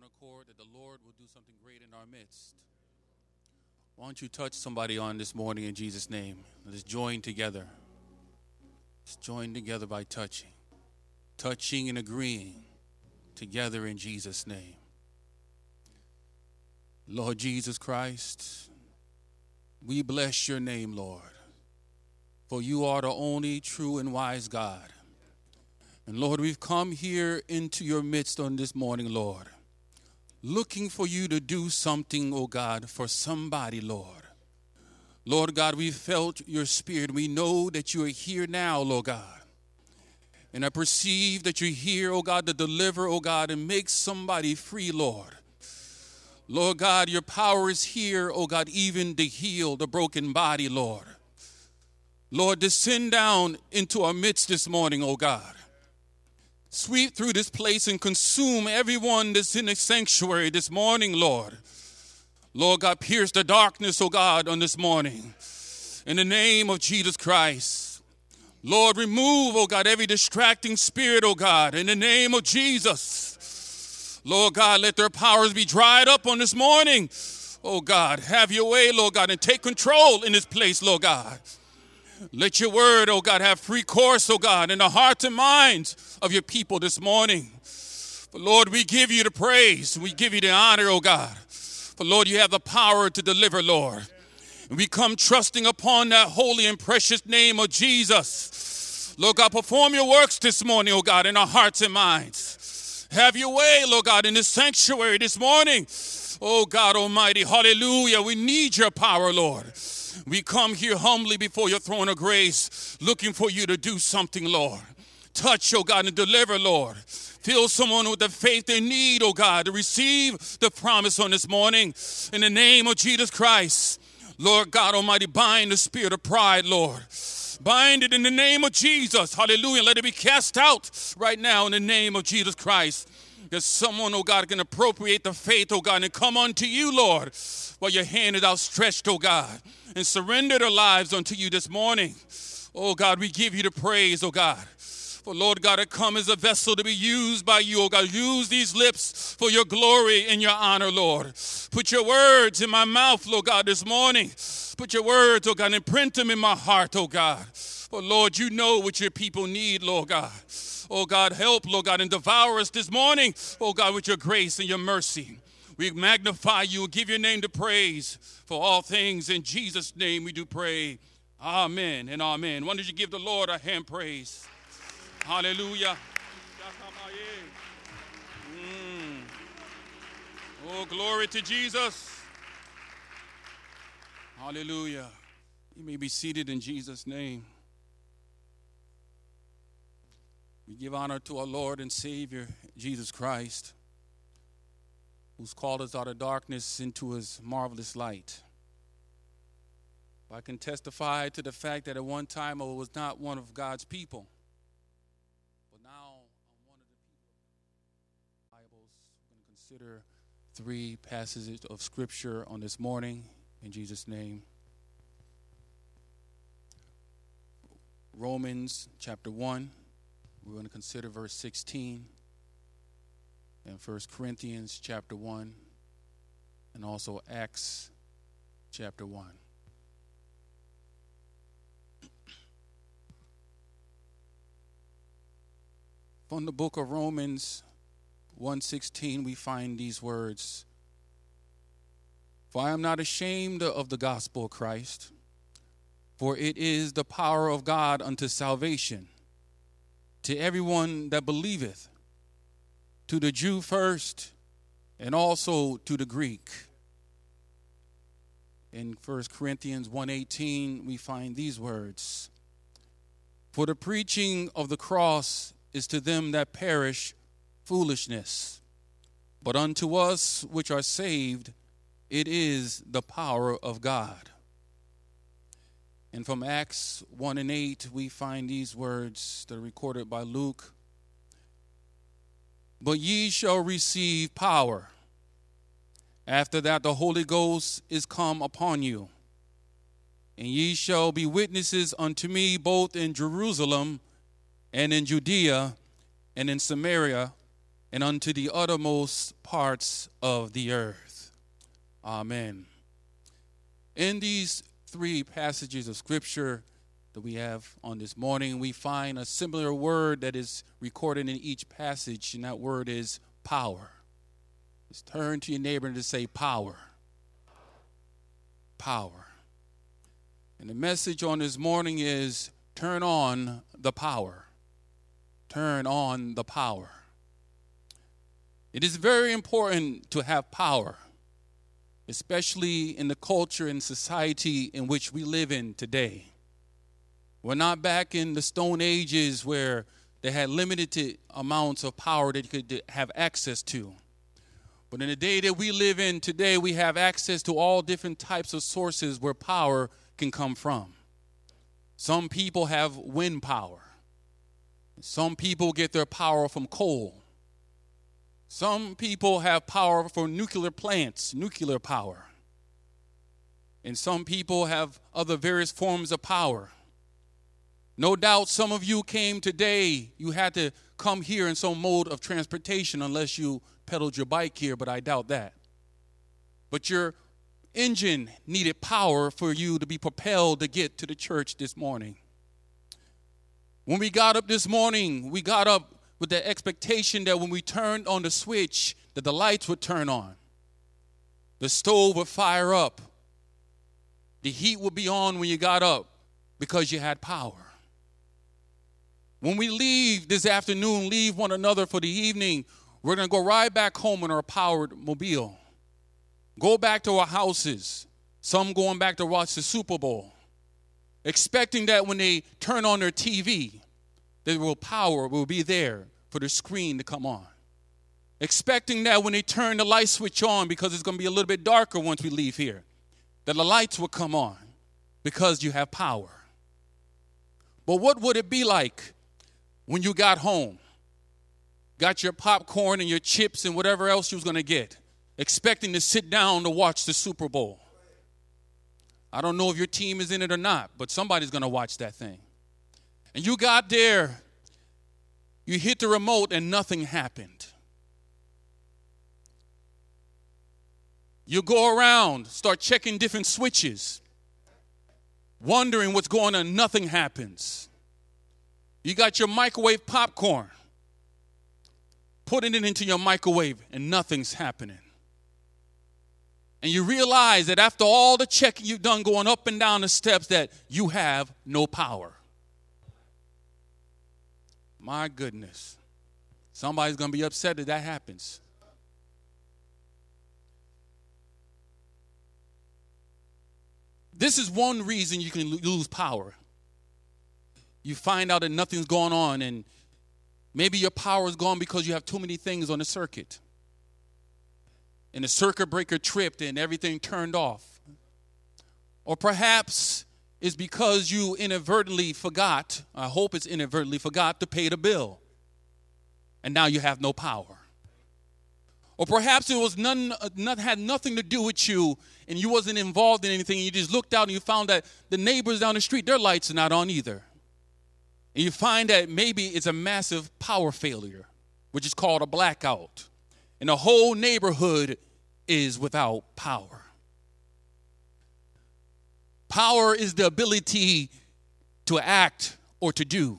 one accord that the Lord will do something great in our midst. Why don't you touch somebody on this morning in Jesus' name? Let's join together. Let's join together by touching, touching and agreeing together in Jesus' name. Lord Jesus Christ, we bless your name, Lord, for you are the only true and wise God. And Lord, we've come here into your midst on this morning, Lord, looking for you to do something, oh God, for somebody, Lord. Lord God, we felt your spirit. We know that you are here now, Lord God. And I perceive that you're here, oh God, to deliver, oh God, and make somebody free, Lord. Lord God, your power is here, oh God, even to heal the broken body, Lord. Lord, descend down into our midst this morning, oh God. Sweep through this place and consume everyone that's in the sanctuary this morning, Lord. Lord God, pierce the darkness, oh God, on this morning. In the name of Jesus Christ. Lord, remove, oh God, every distracting spirit, oh God, in the name of Jesus. Lord God, let their powers be dried up on this morning. Oh God, have your way, Lord God, and take control in this place, Lord God. Let your word, oh God, have free course, oh God, in the hearts and minds of your people this morning. But Lord, we give you the praise. We give you the honor, oh God. For Lord, you have the power to deliver, Lord. And we come trusting upon that holy and precious name of Jesus. Lord God, perform your works this morning, oh God, in our hearts and minds. Have your way, Lord God, in this sanctuary this morning. Oh God Almighty, hallelujah. We need your power, Lord. We come here humbly before your throne of grace, looking for you to do something, Lord. Touch, oh God, and deliver, Lord. Fill someone with the faith they need, oh God, to receive the promise on this morning. In the name of Jesus Christ, Lord God Almighty, bind the spirit of pride, Lord. Bind it in the name of Jesus. Hallelujah. Let it be cast out right now in the name of Jesus Christ. That someone, oh God, can appropriate the faith, oh God, and come unto you, Lord, while your hand is outstretched, oh God and surrender their lives unto you this morning. Oh God, we give you the praise, oh God. For Lord God, I come as a vessel to be used by you, oh God. Use these lips for your glory and your honor, Lord. Put your words in my mouth, Lord God, this morning. Put your words, oh God, and print them in my heart, oh God. For Lord, you know what your people need, Lord God. Oh God, help, Lord God, and devour us this morning, oh God, with your grace and your mercy. We magnify you and give your name to praise for all things. In Jesus' name we do pray. Amen and amen. Why don't you give the Lord a hand praise? Hallelujah. Mm. Oh, glory to Jesus. Hallelujah. You may be seated in Jesus' name. We give honor to our Lord and Savior, Jesus Christ who's called us out of darkness into his marvelous light. I can testify to the fact that at one time I was not one of God's people. But now I'm one of the people of Bibles. I'm going to consider three passages of scripture on this morning in Jesus' name. Romans chapter 1. We're going to consider verse 16 in First Corinthians chapter 1 and also Acts chapter 1. From the book of Romans 1:16 we find these words For I am not ashamed of the gospel of Christ for it is the power of God unto salvation to everyone that believeth to the Jew first and also to the Greek. In 1 Corinthians 1:18 we find these words For the preaching of the cross is to them that perish foolishness but unto us which are saved it is the power of God. And from Acts 1 and 8 we find these words that are recorded by Luke but ye shall receive power. After that, the Holy Ghost is come upon you. And ye shall be witnesses unto me both in Jerusalem and in Judea and in Samaria and unto the uttermost parts of the earth. Amen. In these three passages of Scripture that we have on this morning, we find a similar word that is recorded in each passage, and that word is power. Just turn to your neighbor and just say, Power. Power. And the message on this morning is turn on the power. Turn on the power. It is very important to have power, especially in the culture and society in which we live in today. We're not back in the Stone Ages where they had limited amounts of power that you could uh, have access to. But in the day that we live in today, we have access to all different types of sources where power can come from. Some people have wind power. Some people get their power from coal. Some people have power for nuclear plants, nuclear power. And some people have other various forms of power. No doubt some of you came today, you had to come here in some mode of transportation unless you pedaled your bike here, but I doubt that. But your engine needed power for you to be propelled to get to the church this morning. When we got up this morning, we got up with the expectation that when we turned on the switch, that the lights would turn on. The stove would fire up. The heat would be on when you got up because you had power. When we leave this afternoon, leave one another for the evening, we're going to go right back home in our powered mobile. Go back to our houses. Some going back to watch the Super Bowl, expecting that when they turn on their TV, there will power will be there for the screen to come on. Expecting that when they turn the light switch on, because it's going to be a little bit darker once we leave here, that the lights will come on because you have power. But what would it be like when you got home? got your popcorn and your chips and whatever else you was going to get, expecting to sit down to watch the Super Bowl. I don't know if your team is in it or not, but somebody's going to watch that thing. And you got there, you hit the remote, and nothing happened. You go around, start checking different switches, wondering what's going on, nothing happens. You got your microwave popcorn putting it into your microwave and nothing's happening. And you realize that after all the checking you've done going up and down the steps that you have no power. My goodness. Somebody's going to be upset that that happens. This is one reason you can lose power. You find out that nothing's going on and Maybe your power is gone because you have too many things on the circuit. And the circuit breaker tripped and everything turned off. Or perhaps it's because you inadvertently forgot, I hope it's inadvertently forgot to pay the bill. And now you have no power. Or perhaps it was none, uh, none had nothing to do with you and you wasn't involved in anything. And you just looked out and you found that the neighbors down the street, their lights are not on either. And you find that maybe it's a massive power failure, which is called a blackout. And the whole neighborhood is without power. Power is the ability to act or to do.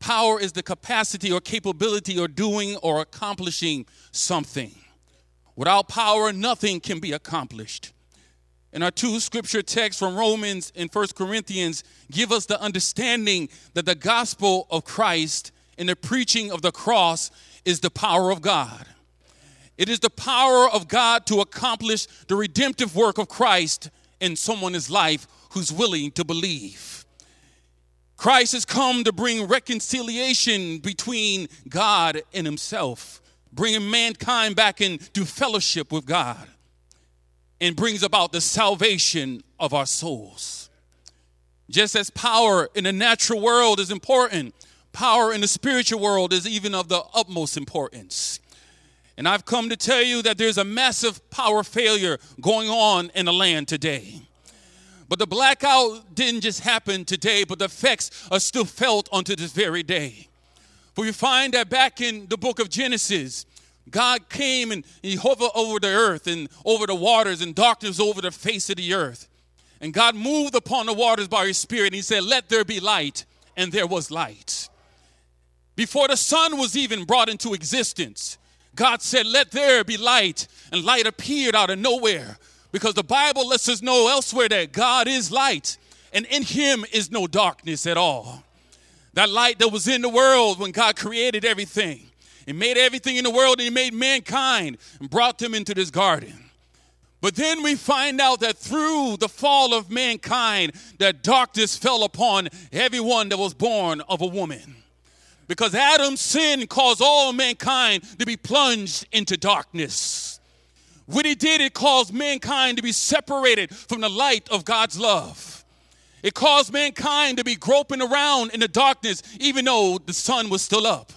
Power is the capacity or capability of doing or accomplishing something. Without power, nothing can be accomplished. And our two scripture texts from Romans and First Corinthians give us the understanding that the gospel of Christ and the preaching of the cross is the power of God. It is the power of God to accomplish the redemptive work of Christ in someone's life who's willing to believe. Christ has come to bring reconciliation between God and himself, bringing mankind back into fellowship with God and brings about the salvation of our souls. Just as power in the natural world is important, power in the spiritual world is even of the utmost importance. And I've come to tell you that there's a massive power failure going on in the land today. But the blackout didn't just happen today, but the effects are still felt unto this very day. For we find that back in the book of Genesis, God came and he hovered over the earth and over the waters and darkness over the face of the earth. And God moved upon the waters by his spirit. And he said, Let there be light. And there was light. Before the sun was even brought into existence, God said, Let there be light. And light appeared out of nowhere. Because the Bible lets us know elsewhere that God is light, and in him is no darkness at all. That light that was in the world when God created everything. He made everything in the world and he made mankind and brought them into this garden. But then we find out that through the fall of mankind, that darkness fell upon everyone that was born of a woman. Because Adam's sin caused all mankind to be plunged into darkness. What he did, it caused mankind to be separated from the light of God's love. It caused mankind to be groping around in the darkness, even though the sun was still up.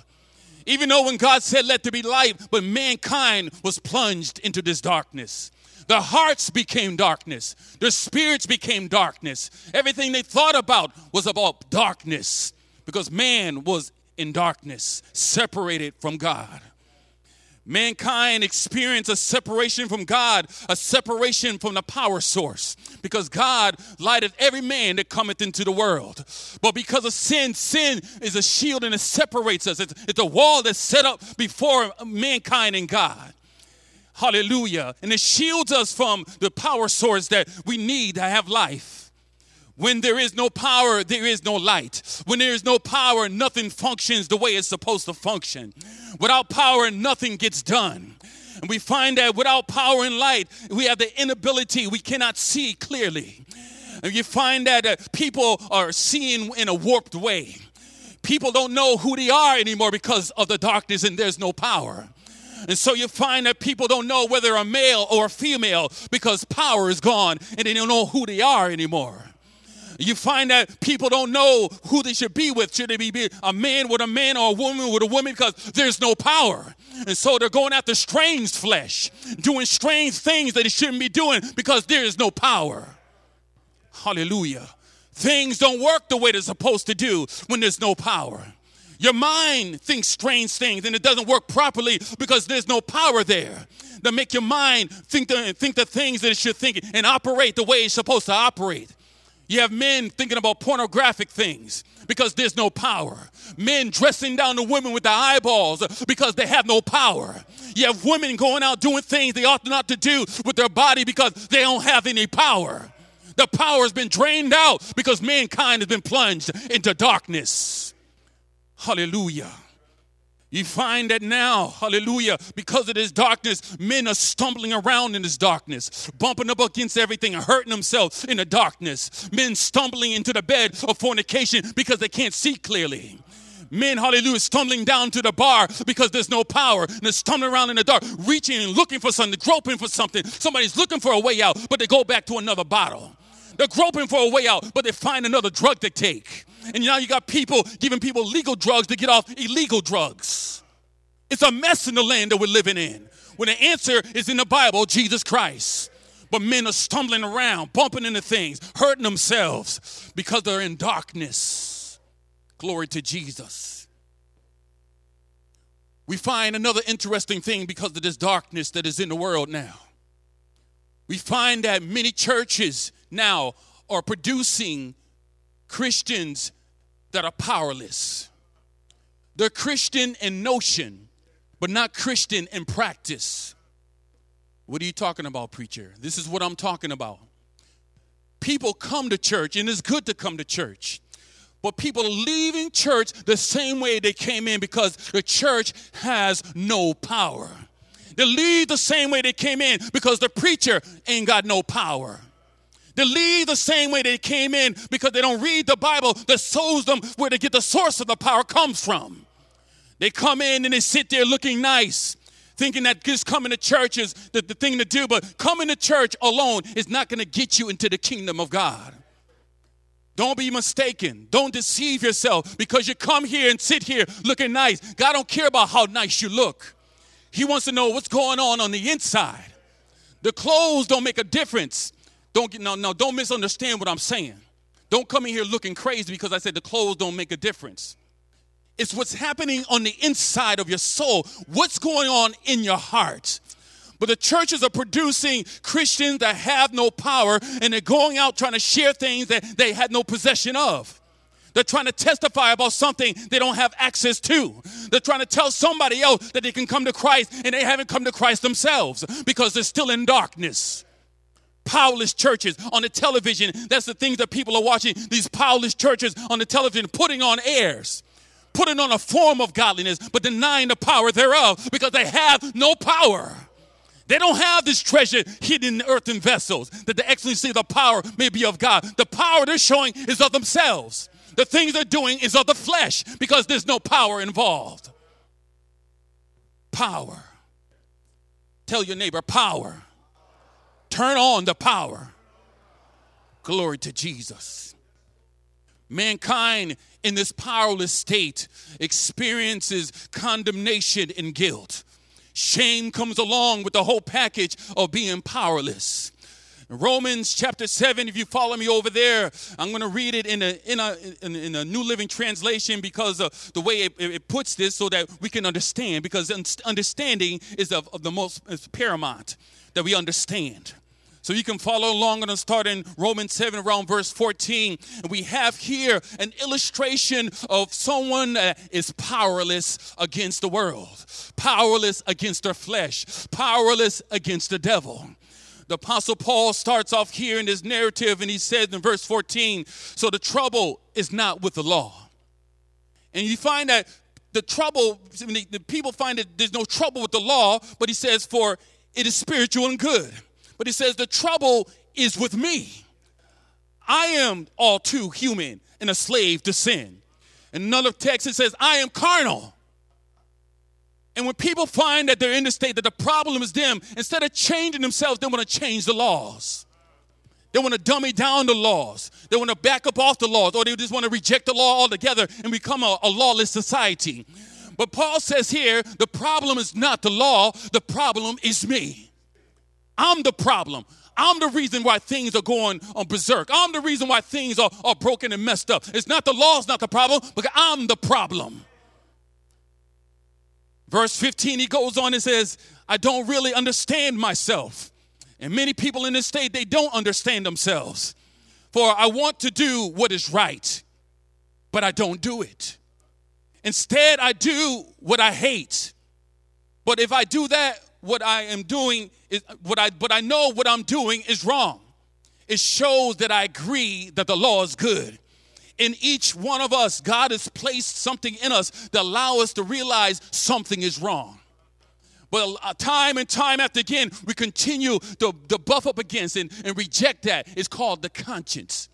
Even though when God said, Let there be light, but mankind was plunged into this darkness. Their hearts became darkness. Their spirits became darkness. Everything they thought about was about darkness because man was in darkness, separated from God. Mankind experienced a separation from God, a separation from the power source, because God lighteth every man that cometh into the world. But because of sin, sin is a shield and it separates us. It's, it's a wall that's set up before mankind and God. Hallelujah. And it shields us from the power source that we need to have life. When there is no power, there is no light. When there is no power, nothing functions the way it's supposed to function. Without power, nothing gets done. And we find that without power and light, we have the inability, we cannot see clearly. And you find that uh, people are seeing in a warped way. People don't know who they are anymore because of the darkness and there's no power. And so you find that people don't know whether a male or a female because power is gone and they don't know who they are anymore. You find that people don't know who they should be with. Should they be a man with a man or a woman with a woman because there's no power. And so they're going after strange flesh, doing strange things that they shouldn't be doing because there is no power. Hallelujah. Things don't work the way they're supposed to do when there's no power. Your mind thinks strange things and it doesn't work properly because there's no power there to make your mind think the, think the things that it should think and operate the way it's supposed to operate. You have men thinking about pornographic things because there's no power. Men dressing down the women with their eyeballs because they have no power. You have women going out doing things they ought not to do with their body because they don't have any power. The power has been drained out because mankind has been plunged into darkness. Hallelujah. You find that now, hallelujah, because of this darkness, men are stumbling around in this darkness, bumping up against everything and hurting themselves in the darkness. Men stumbling into the bed of fornication because they can't see clearly. Men, hallelujah, stumbling down to the bar because there's no power. And they're stumbling around in the dark, reaching and looking for something, groping for something. Somebody's looking for a way out, but they go back to another bottle. They're groping for a way out, but they find another drug to take. And now you got people giving people legal drugs to get off illegal drugs. It's a mess in the land that we're living in. When the answer is in the Bible, Jesus Christ. But men are stumbling around, bumping into things, hurting themselves because they're in darkness. Glory to Jesus. We find another interesting thing because of this darkness that is in the world now. We find that many churches now are producing Christians that are powerless. They're Christian in notion, but not Christian in practice. What are you talking about, preacher? This is what I'm talking about. People come to church, and it's good to come to church. But people are leaving church the same way they came in because the church has no power. They leave the same way they came in because the preacher ain't got no power. They leave the same way they came in because they don't read the Bible that shows them where to get the source of the power comes from. They come in and they sit there looking nice, thinking that just coming to church is the, the thing to do, but coming to church alone is not going to get you into the kingdom of God. Don't be mistaken. Don't deceive yourself because you come here and sit here looking nice. God don't care about how nice you look. He wants to know what's going on on the inside. The clothes don't make a difference. Don't get no no. Don't misunderstand what I'm saying. Don't come in here looking crazy because I said the clothes don't make a difference. It's what's happening on the inside of your soul, what's going on in your heart. But the churches are producing Christians that have no power and they're going out trying to share things that they had no possession of. They're trying to testify about something they don't have access to. They're trying to tell somebody else that they can come to Christ and they haven't come to Christ themselves because they're still in darkness. Powerless churches on the television, that's the things that people are watching. These powerless churches on the television putting on airs, putting on a form of godliness, but denying the power thereof because they have no power. They don't have this treasure hidden in earthen vessels that the excellency of the power may be of God. The power they're showing is of themselves. The things they're doing is of the flesh because there's no power involved. Power. Tell your neighbor, power. Turn on the power. Glory to Jesus. Mankind in this powerless state experiences condemnation and guilt. Shame comes along with the whole package of being powerless. Romans chapter 7, if you follow me over there, I'm going to read it in a, in a, in, in a New Living Translation because of the way it, it, puts this so that we can understand, because understanding is of, of the most paramount that we understand. So you can follow along and start in Romans 7 around verse 14. And we have here an illustration of someone that is powerless against the world, powerless against their flesh, powerless against the devil. The Apostle Paul starts off here in this narrative and he says in verse 14, So the trouble is not with the law. And you find that the trouble, the people find that there's no trouble with the law, but he says, For it is spiritual and good. But he says, The trouble is with me. I am all too human and a slave to sin. In another text, it says, I am carnal. And when people find that they're in the state that the problem is them, instead of changing themselves, they want to change the laws. They want to dummy down the laws. They want to back up off the laws, or they just want to reject the law altogether and become a, a lawless society. But Paul says here the problem is not the law, the problem is me. I'm the problem. I'm the reason why things are going on berserk. I'm the reason why things are, are broken and messed up. It's not the law's not the problem, but I'm the problem. Verse 15, he goes on and says, I don't really understand myself. And many people in this state, they don't understand themselves. For I want to do what is right, but I don't do it. Instead, I do what I hate. But if I do that, what I am doing is what I but I know what I'm doing is wrong. It shows that I agree that the law is good. In each one of us, God has placed something in us that allow us to realize something is wrong. But time and time after again, we continue to, to buff up against and, and reject that. It's called the conscience.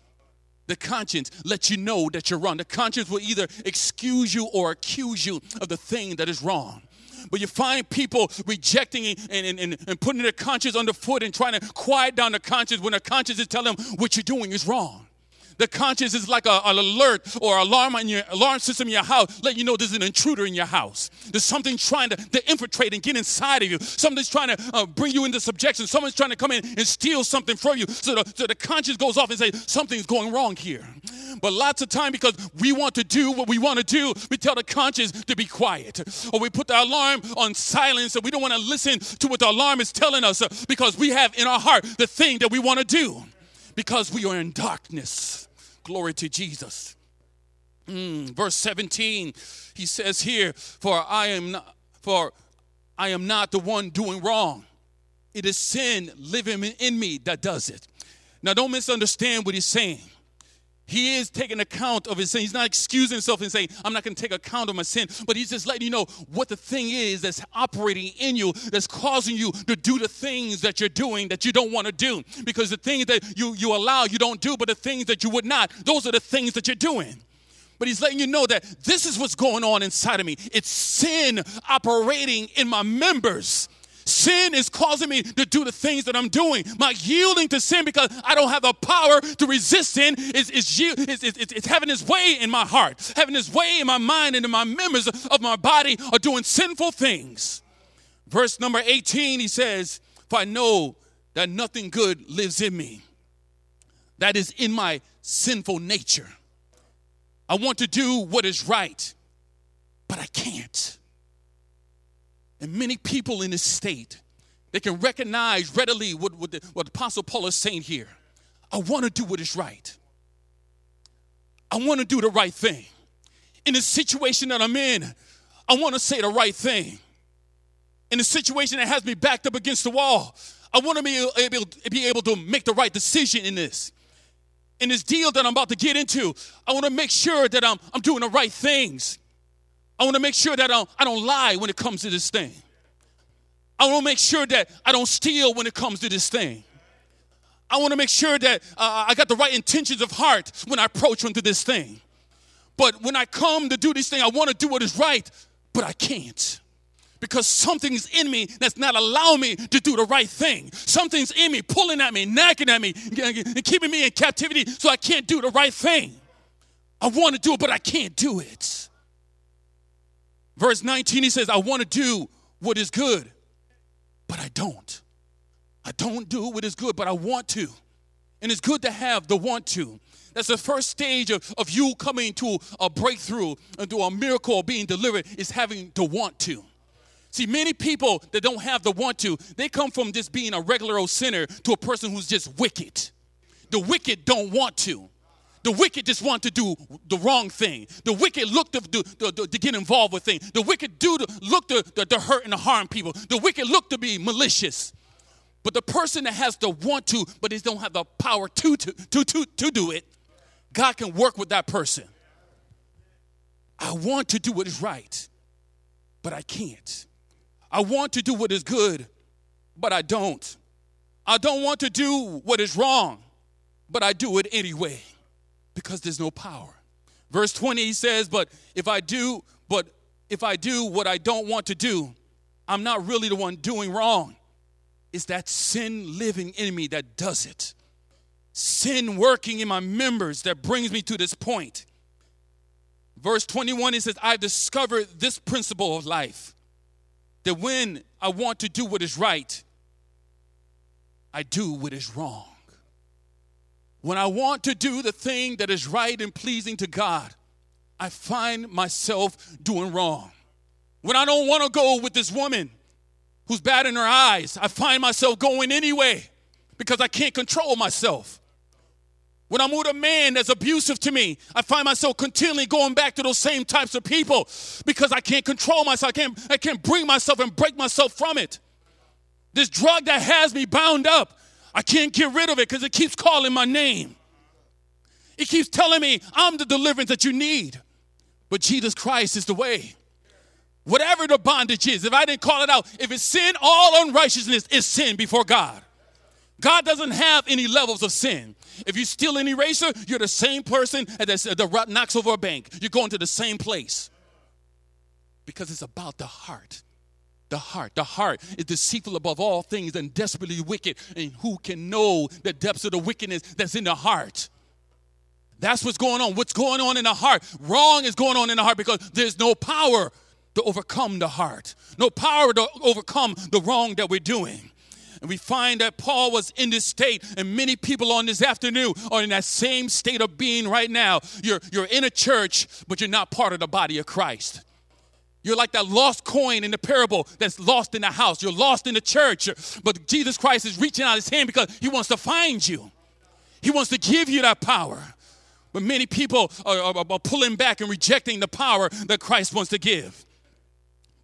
The conscience lets you know that you're wrong. The conscience will either excuse you or accuse you of the thing that is wrong. But you find people rejecting and, and, and putting their conscience underfoot and trying to quiet down the conscience when their conscience is telling them what you're doing is wrong. The conscience is like a, an alert or alarm on your alarm system in your house, letting you know there's an intruder in your house. There's something trying to, to infiltrate and get inside of you. Something's trying to uh, bring you into subjection. Someone's trying to come in and steal something from you. So the, so the conscience goes off and says, something's going wrong here. But lots of time because we want to do what we want to do, we tell the conscience to be quiet, or we put the alarm on silence, and we don't want to listen to what the alarm is telling us because we have in our heart the thing that we want to do because we are in darkness. Glory to Jesus. Mm, verse 17, he says here, For I am not, for I am not the one doing wrong. It is sin living in me that does it. Now, don't misunderstand what he's saying. He is taking account of his sin. He's not excusing himself and saying, I'm not going to take account of my sin, but he's just letting you know what the thing is that's operating in you that's causing you to do the things that you're doing that you don't want to do. Because the things that you, you allow, you don't do, but the things that you would not, those are the things that you're doing. But he's letting you know that this is what's going on inside of me. It's sin operating in my members. Sin is causing me to do the things that I'm doing. My yielding to sin because I don't have the power to resist sin is, is, is, is, is having its way in my heart, having its way in my mind and in my members of my body are doing sinful things. Verse number 18, he says, For I know that nothing good lives in me. That is in my sinful nature. I want to do what is right, but I can't. And many people in this state, they can recognize readily what, what, the, what Apostle Paul is saying here. I want to do what is right. I want to do the right thing. In the situation that I'm in, I want to say the right thing. In the situation that has me backed up against the wall, I want to be able, be able to make the right decision in this. In this deal that I'm about to get into, I want to make sure that I'm, I'm doing the right things. I want to make sure that I don't, I don't lie when it comes to this thing. I want to make sure that I don't steal when it comes to this thing. I want to make sure that uh, I got the right intentions of heart when I approach into this thing. But when I come to do this thing, I want to do what is right, but I can't because something's in me that's not allowing me to do the right thing. Something's in me pulling at me, nagging at me, and keeping me in captivity so I can't do the right thing. I want to do it, but I can't do it. Verse 19, he says, I want to do what is good, but I don't. I don't do what is good, but I want to. And it's good to have the want to. That's the first stage of, of you coming to a breakthrough and to a miracle being delivered is having the want to. See, many people that don't have the want to, they come from just being a regular old sinner to a person who's just wicked. The wicked don't want to. The wicked just want to do the wrong thing. The wicked look to, to, to, to get involved with things. The wicked do to, look to, to, to hurt and to harm people. The wicked look to be malicious. But the person that has the want to, but they don't have the power to, to, to, to, to do it, God can work with that person. I want to do what is right, but I can't. I want to do what is good, but I don't. I don't want to do what is wrong, but I do it anyway because there's no power. Verse 20 he says, "But if I do, but if I do what I don't want to do, I'm not really the one doing wrong. It's that sin living in me that does it. Sin working in my members that brings me to this point." Verse 21 he says, "I've discovered this principle of life that when I want to do what is right, I do what is wrong. When I want to do the thing that is right and pleasing to God, I find myself doing wrong. When I don't want to go with this woman who's bad in her eyes, I find myself going anyway because I can't control myself. When I'm with a man that's abusive to me, I find myself continually going back to those same types of people because I can't control myself. I can't, I can't bring myself and break myself from it. This drug that has me bound up, I can't get rid of it because it keeps calling my name. It keeps telling me I'm the deliverance that you need. But Jesus Christ is the way. Whatever the bondage is, if I didn't call it out, if it's sin, all unrighteousness is sin before God. God doesn't have any levels of sin. If you steal an eraser, you're the same person that knocks over a bank. You're going to the same place. Because it's about the heart. The heart. The heart is deceitful above all things and desperately wicked. And who can know the depths of the wickedness that's in the heart? That's what's going on. What's going on in the heart? Wrong is going on in the heart because there's no power to overcome the heart, no power to overcome the wrong that we're doing. And we find that Paul was in this state, and many people on this afternoon are in that same state of being right now. You're, you're in a church, but you're not part of the body of Christ. You're like that lost coin in the parable that's lost in the house. You're lost in the church, but Jesus Christ is reaching out his hand because he wants to find you. He wants to give you that power. But many people are, are, are pulling back and rejecting the power that Christ wants to give.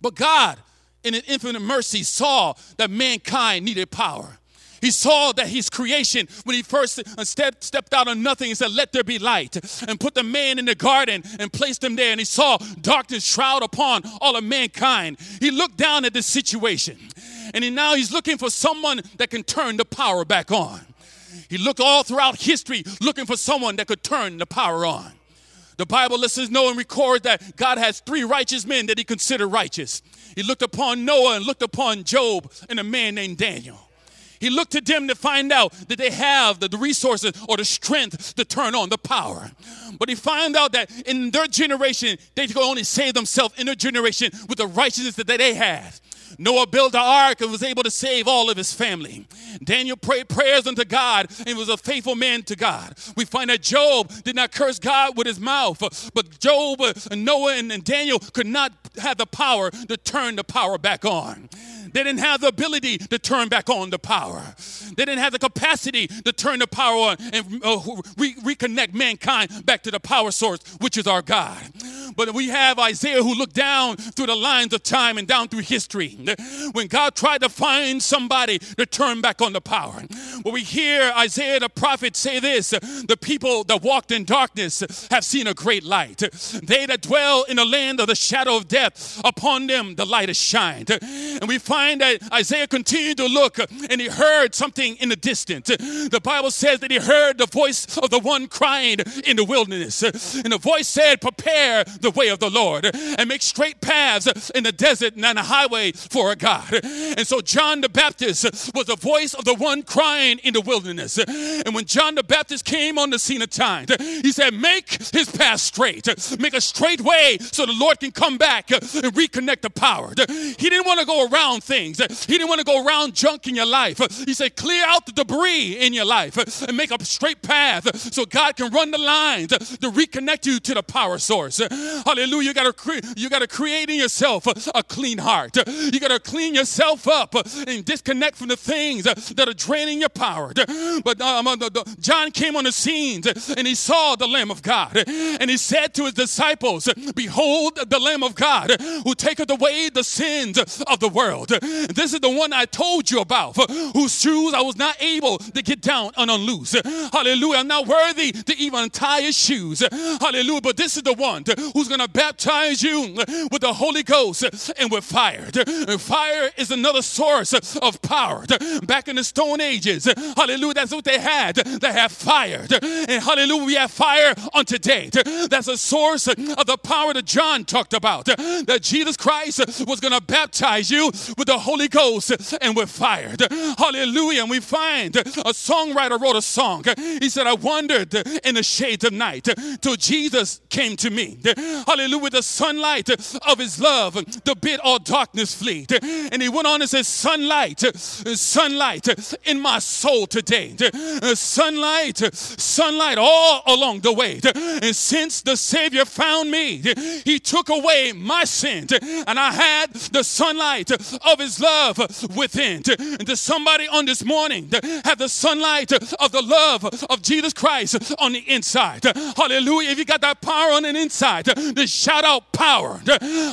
But God in an infinite mercy, saw that mankind needed power. He saw that his creation, when he first uh, stepped, stepped out of nothing, he said, Let there be light, and put the man in the garden and placed him there. And he saw darkness shroud upon all of mankind. He looked down at this situation, and he, now he's looking for someone that can turn the power back on. He looked all throughout history looking for someone that could turn the power on. The Bible lets us know and record that God has three righteous men that he considered righteous. He looked upon Noah and looked upon Job and a man named Daniel. He looked to them to find out that they have the, the, resources or the strength to turn on the power. But he found out that in their generation, they could only save themselves in their generation with the righteousness that they had. Noah built the ark and was able to save all of his family. Daniel prayed prayers unto God and was a faithful man to God. We find that Job did not curse God with his mouth, but Job, Noah, and Daniel could not have the power to turn the power back on. They didn't have the ability to turn back on the power. They didn't have the capacity to turn the power on and uh, re- reconnect mankind back to the power source, which is our God. But we have Isaiah who looked down through the lines of time and down through history. When God tried to find somebody to turn back on the power. But we hear Isaiah the prophet say this the people that walked in darkness have seen a great light. They that dwell in the land of the shadow of death, upon them the light has shined. And we find that Isaiah continued to look and he heard something in the distance. The Bible says that he heard the voice of the one crying in the wilderness. And the voice said, Prepare the way of the Lord and make straight paths in the desert and a highway for a God. And so John the Baptist was the voice of the one crying in the wilderness. And when John the Baptist came on the scene of time, he said, Make his path straight, make a straight way so the Lord can come back and reconnect the power. He didn't want to go around things, he didn't want to go around junk in your life. He said, Clear out the debris in your life and make a straight path so God can run the lines to reconnect you to the power source. Hallelujah. You gotta cre- you gotta create in yourself a clean heart. You gotta clean yourself up and disconnect from the things that are draining your power. But um, John came on the scene and he saw the Lamb of God. And he said to his disciples, Behold the Lamb of God who taketh away the sins of the world. This is the one I told you about, whose shoes I was not able to get down and unloose. Hallelujah. I'm not worthy to even untie his shoes. Hallelujah. But this is the one who's going to baptize you with the Holy Ghost and with fire. Fire is another source of power. Back in the Stone Ages, hallelujah, that's what they had. They have fire. And hallelujah, we have fire on today. That's a source of the power that John talked about. That Jesus Christ was going to baptize you with the Holy Ghost and with fire. Hallelujah. And we find a songwriter wrote a song. He said, I wandered in the shades of night till Jesus came to me. Hallelujah. The sunlight of his love, the bid all darkness flee. And he went on and said, Sunlight, sunlight in my soul today. Sunlight, sunlight all along the way. And since the Savior found me, he took away my sin. And I had the sunlight of his love within. Does somebody on this morning have the sunlight of the love of Jesus Christ on the inside? Hallelujah. If you got that power on the inside, then shout out power.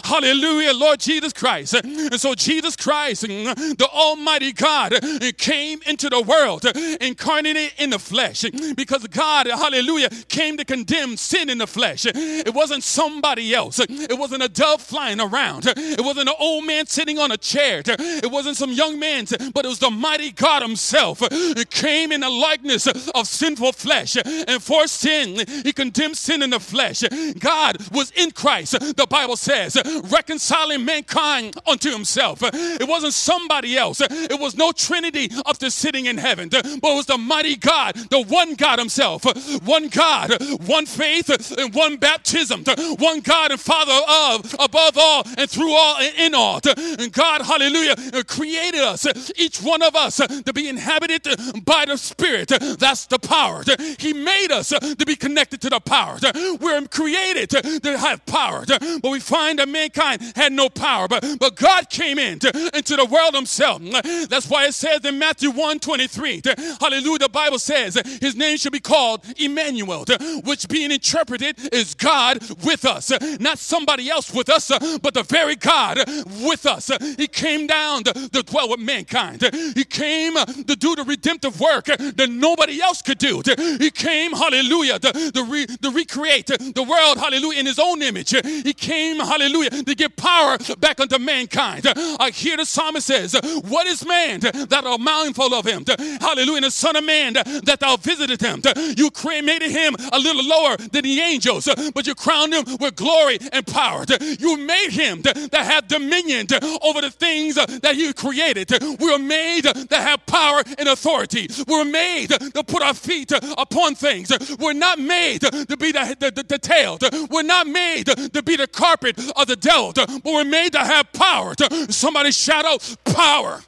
Hallelujah, Lord Jesus Christ. And so Jesus Christ, the Almighty God, came into the world, incarnated in the flesh, because God, hallelujah, came to condemn sin in the flesh. It wasn't somebody else. It wasn't a dove flying around. It wasn't an old man sitting on a chair. It wasn't some young man, but it was the mighty God Himself. It came in the likeness of sinful flesh. And for sin, He condemned sin in the flesh. God was in Christ, the Bible says, reconciling mankind unto Himself. It wasn't somebody else. It was no Trinity up there sitting in heaven, but it was the mighty God, the one God Himself, one God, one faith, and one baptism, one God and Father of, above all, and through all, and in all. And God, hallelujah, created us, each one of us, to be inhabited by the Spirit. That's the power. He made us to be connected to the power. We're created have power. But we find that mankind had no power. But, but God came in to, into the world himself. That's why it says in Matthew 1 23, hallelujah, the Bible says his name should be called Emmanuel, which being interpreted is God with us. Not somebody else with us, but the very God with us. He came down to, to dwell with mankind. He came to do the redemptive work that nobody else could do. He came, hallelujah, to, to, re, to recreate the world, hallelujah, in his own image. He came, hallelujah, to give power back unto mankind. I hear the psalmist says, What is man that are mindful of him? Hallelujah, and the Son of Man that thou visited him. You created him a little lower than the angels, but you crowned him with glory and power. You made him to have dominion over the things that you created. We were made to have power and authority. We were made to put our feet upon things. We're not made to be the, the, the, the tail. We're not not made to be the carpet of the devil, but we're made to have power. Somebody shout out power.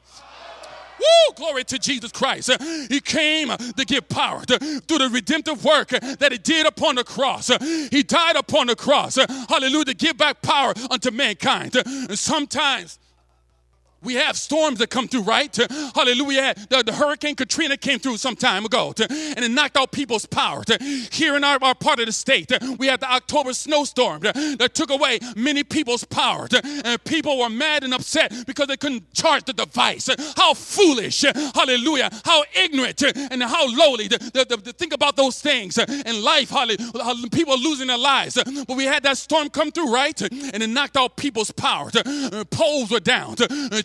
Woo! Glory to Jesus Christ. He came to give power to, through the redemptive work that He did upon the cross. He died upon the cross. Hallelujah. To give back power unto mankind. Sometimes we have storms that come through, right? Hallelujah. The, the, Hurricane Katrina came through some time ago and it knocked out people's power. Here in our, our part of the state, we had the October snowstorm that took away many people's power. And people were mad and upset because they couldn't charge the device. How foolish. Hallelujah. How ignorant and how lowly. The, the, the, think about those things in life. Hallelujah. People losing their lives. But we had that storm come through, right? And it knocked out people's power. Poles were down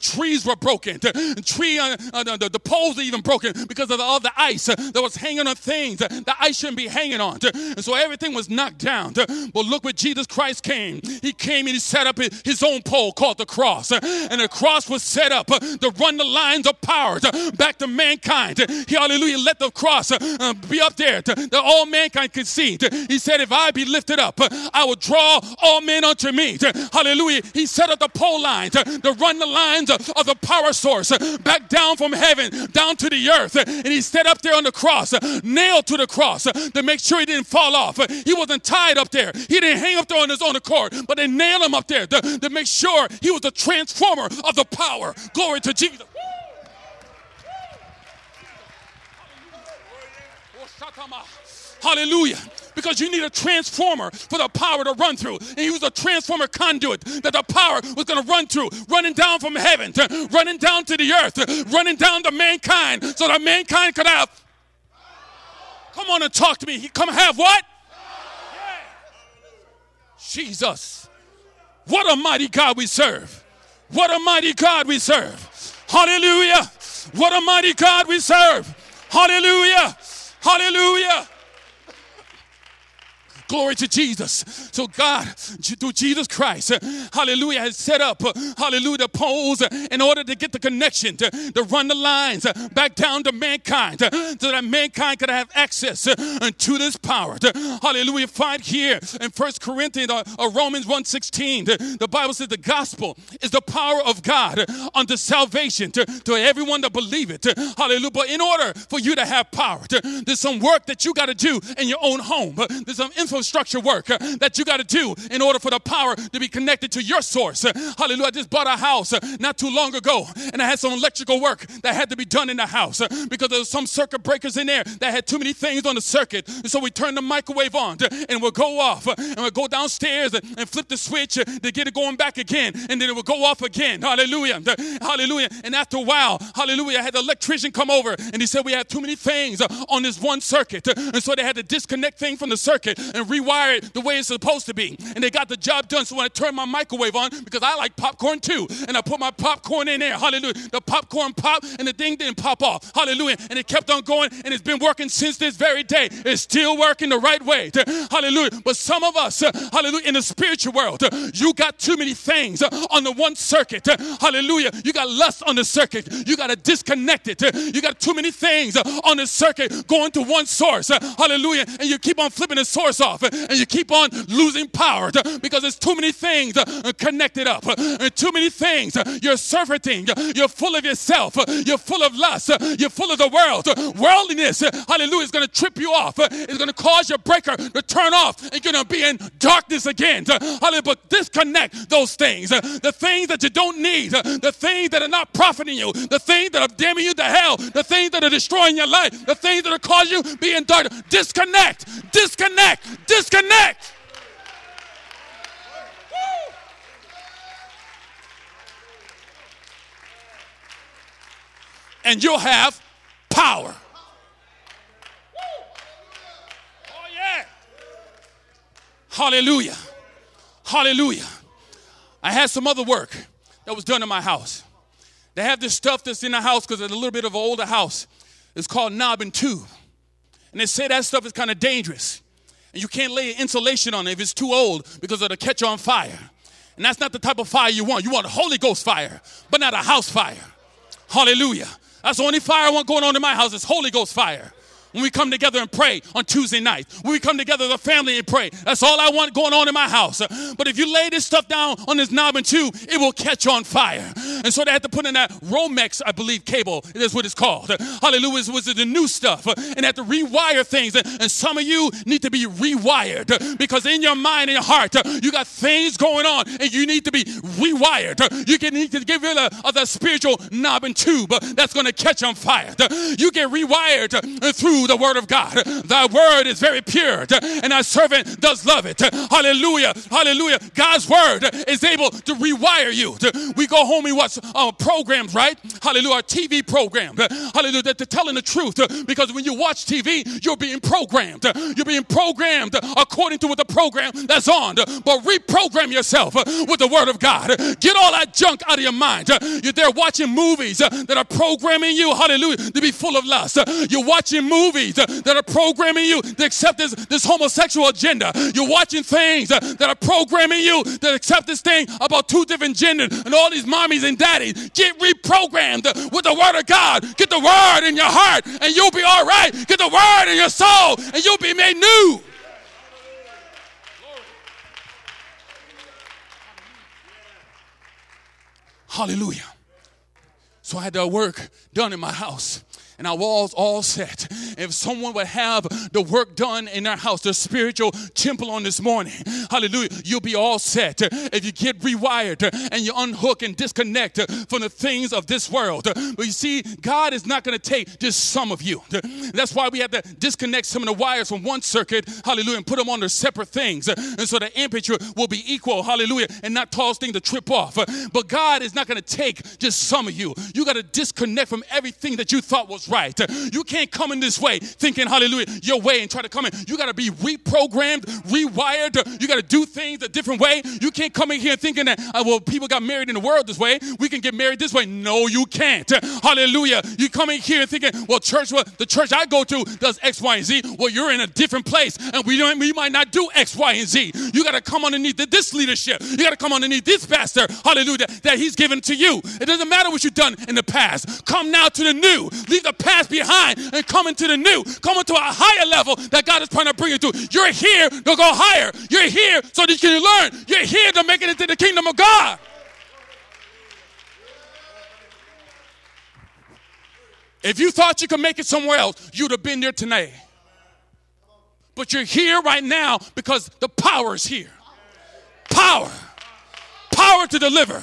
trees were broken. The tree, uh, uh, the, the, poles even broken because of all the ice uh, that was hanging on things the ice shouldn't be hanging on. And so everything was knocked down. But look what Jesus Christ came. He came and he set up his own pole called the cross. And the cross was set up to run the lines of power back to mankind. He, hallelujah, let the cross be up there that all mankind could see. He said, If I be lifted up, I will draw all men unto me. Hallelujah. He set up the pole lines to run the lines of the power source uh, back down from heaven down to the earth. And he stood up there on the cross, uh, nailed to the cross uh, to make sure he didn't fall off. He wasn't tied up there. He didn't hang up there on his own accord, but they nailed him up there to, to make sure he was the transformer of the power. Glory to Jesus. Hallelujah because you need a transformer for the power to run through. And he was a transformer conduit that the power was going to run through, running down from heaven, to, running down to the earth, running down to mankind so that mankind could have. Come on and talk to me. Come have what? Jesus. What a mighty God we serve. What a mighty God we serve. Hallelujah. What a mighty God we serve. Hallelujah. Hallelujah. Glory to Jesus. So God, through Jesus Christ, uh, hallelujah, has set up, uh, hallelujah, the poles uh, in order to get the connection, to, to run the lines back down to mankind, so that mankind could have access to this power. Hallelujah. Find here in First Corinthians or, Romans 1.16, the, the Bible says the gospel is the power of God unto salvation to, to everyone that believe it. Hallelujah. But in order for you to have power, there's some work that you got to do in your own home. There's some info structure work uh, that you got to do in order for the power to be connected to your source. Uh, hallelujah. I just bought a house uh, not too long ago and I had some electrical work that had to be done in the house because there was some circuit breakers in there that had too many things on the circuit. And so we turned the microwave on and we'll go off and we'll go downstairs and flip the switch to get it going back again and then it will go off again. Hallelujah. Hallelujah. And after a while, hallelujah, I had the electrician come over and he said we had too many things on this one circuit. And so they had to disconnect things from the circuit and rewire it the way it's supposed to be. And they got the job done. So when I turn my microwave on, because I like popcorn too, and I put my popcorn in there, hallelujah. The popcorn popped and the thing didn't pop off, hallelujah. And it kept on going and it's been working since this very day. It's still working the right way, hallelujah. But some of us, uh, hallelujah, in the spiritual world, you got too many things uh, on the one circuit, hallelujah. You got lust on the circuit, you got to disconnect it. You got too many things uh, on the circuit going to one source, hallelujah. And you keep on flipping the source off and you keep on losing power because there's too many things uh, connected up, uh, and too many things. Uh, you're surfeiting, uh, you're full of yourself, you're full of lust, you're full of the world. Worldliness, hallelujah, is going to trip you off. It's going to cause your breaker to turn off and you're going to be in darkness again. Hallelujah, but disconnect those things. The things that you don't need, the things that are not profiting you, the things that are damning you to hell, the things that are destroying your life, the things that are causing you be in dark. Disconnect, disconnect, disconnect. And you'll have power. Oh, yeah. Hallelujah. Hallelujah. I had some other work that was done in my house. They have this stuff that's in the house because it's a little bit of an older house. It's called knob and tube. And they say that stuff is kind of dangerous. And you can't lay insulation on it if it's too old because it'll catch on fire. And that's not the type of fire you want. You want Holy Ghost fire, but not a house fire. Hallelujah. That's the only fire I want going on in my house is Holy Ghost fire. When we come together and pray on Tuesday night, when we come together as a family and pray. That's all I want going on in my house. But if you lay this stuff down on this knob and tube, it will catch on fire. And so they had to put in that Romex, I believe, cable. That's what it's called. Hallelujah. Was it the new stuff. And had to rewire things. And some of you need to be rewired because in your mind and your heart, you got things going on and you need to be rewired. You can need to give rid of uh, the spiritual knob and tube that's going to catch on fire. You get rewired through the word of God. Thy word is very pure and our servant does love it. Hallelujah. Hallelujah. God's word is able to rewire you. We go home and watch uh, programs, right? Hallelujah. Our TV program. Hallelujah. They're telling the truth because when you watch TV, you're being programmed. You're being programmed according to what the program that's on. But reprogram yourself with the word of God. Get all that junk out of your mind. You're there watching movies that are programming you, hallelujah, to be full of lust. You're watching movies that are programming you to accept this, this homosexual agenda. You're watching things that are programming you to accept this thing about two different genders and all these mommies and daddies. Get reprogrammed with the word of God. Get the word in your heart and you'll be all right. Get the word in your soul and you'll be made new. Hallelujah. So I had to work done in my house and our walls all set. If someone would have the work done in their house, the spiritual temple on this morning, hallelujah, you'll be all set. If you get rewired and you unhook and disconnect from the things of this world. But you see, God is not going to take just some of you. That's why we have to disconnect some of the wires from one circuit, hallelujah, and put them on their separate things. And so the amperature will be equal, hallelujah, and not cause things to trip off. But God is not going to take just some of you. You got to disconnect from everything that you thought was right. You can't come in this way thinking, hallelujah, your way and try to come in. You got to be reprogrammed, rewired. You got to do things a different way. You can't come in here thinking that, uh, well, people got married in the world this way. We can get married this way. No, you can't. Hallelujah. You come in here thinking, well, church, well, the church I go to does X, Y, and Z. Well, you're in a different place and we, don't, we might not do X, Y, and Z. You got to come underneath this leadership. You got to come underneath this pastor. Hallelujah. That he's given to you. It doesn't matter what you've done in the past. Come now to the new. Leave the past behind and come into the new. Come into a higher level that God is trying to bring you to. You're here to go higher. You're here so that you can learn. You're here to make it into the kingdom of God. If you thought you could make it somewhere else, you'd have been there tonight. But you're here right now because the power is here. Power. Power to deliver.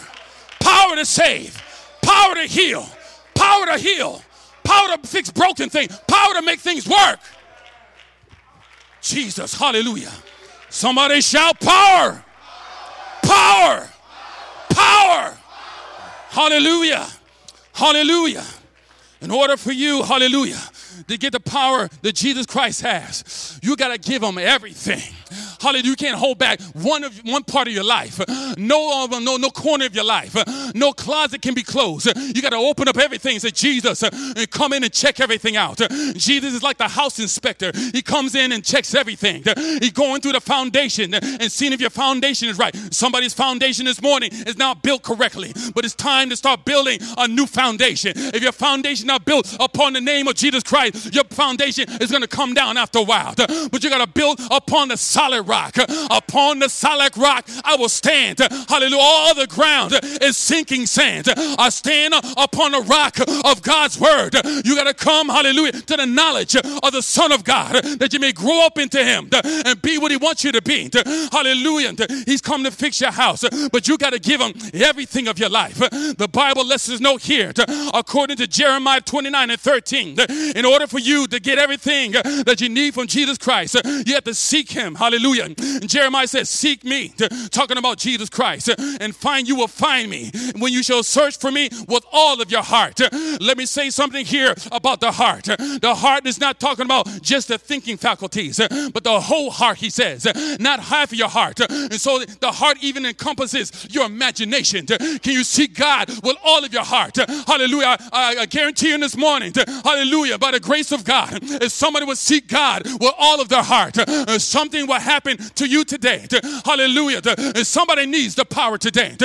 Power to save. Power to heal. Power to heal power to fix broken things, power to make things work. Jesus, hallelujah. Somebody shout power. Power. Power. Hallelujah. Hallelujah. In order for you, hallelujah, to get the power that Jesus Christ has, you got to give him everything. Hallelujah. You can't hold back one of one part of your life. No, um, no, no corner of your life. No closet can be closed. You got to open up everything say, Jesus, and come in and check everything out. Jesus is like the house inspector. He comes in and checks everything. He's going through the foundation and seeing if your foundation is right. Somebody's foundation this morning is not built correctly, but it's time to start building a new foundation. If your foundation not built upon the name of Jesus Christ, your foundation is going to come down after a while. But you got to build upon the solid rock. Upon the solid rock, I will stand. Hallelujah. All the ground is sinking sand. I stand upon the rock of God's word. You got to come, hallelujah, to the knowledge of the Son of God that you may grow up into Him and be what He wants you to be. Hallelujah. He's come to fix your house, but you got to give Him everything of your life. The Bible lets us know here, according to Jeremiah 29 and 13, in order for you to get everything that you need from Jesus Christ, you have to seek Him. Hallelujah. Hallelujah. And Jeremiah says, Seek me, talking about Jesus Christ, uh, and find you will find me when you shall search for me with all of your heart. Uh, let me say something here about the heart. Uh, the heart is not talking about just the thinking faculties, but the whole heart, he says, not half of your heart. And so the heart even encompasses your imagination. Can you seek God with all of your heart? Hallelujah. I, I guarantee you this morning, hallelujah, by the grace of God, if somebody would seek God with all of their heart, something will happen happen to you today. Hallelujah. Somebody needs the power today.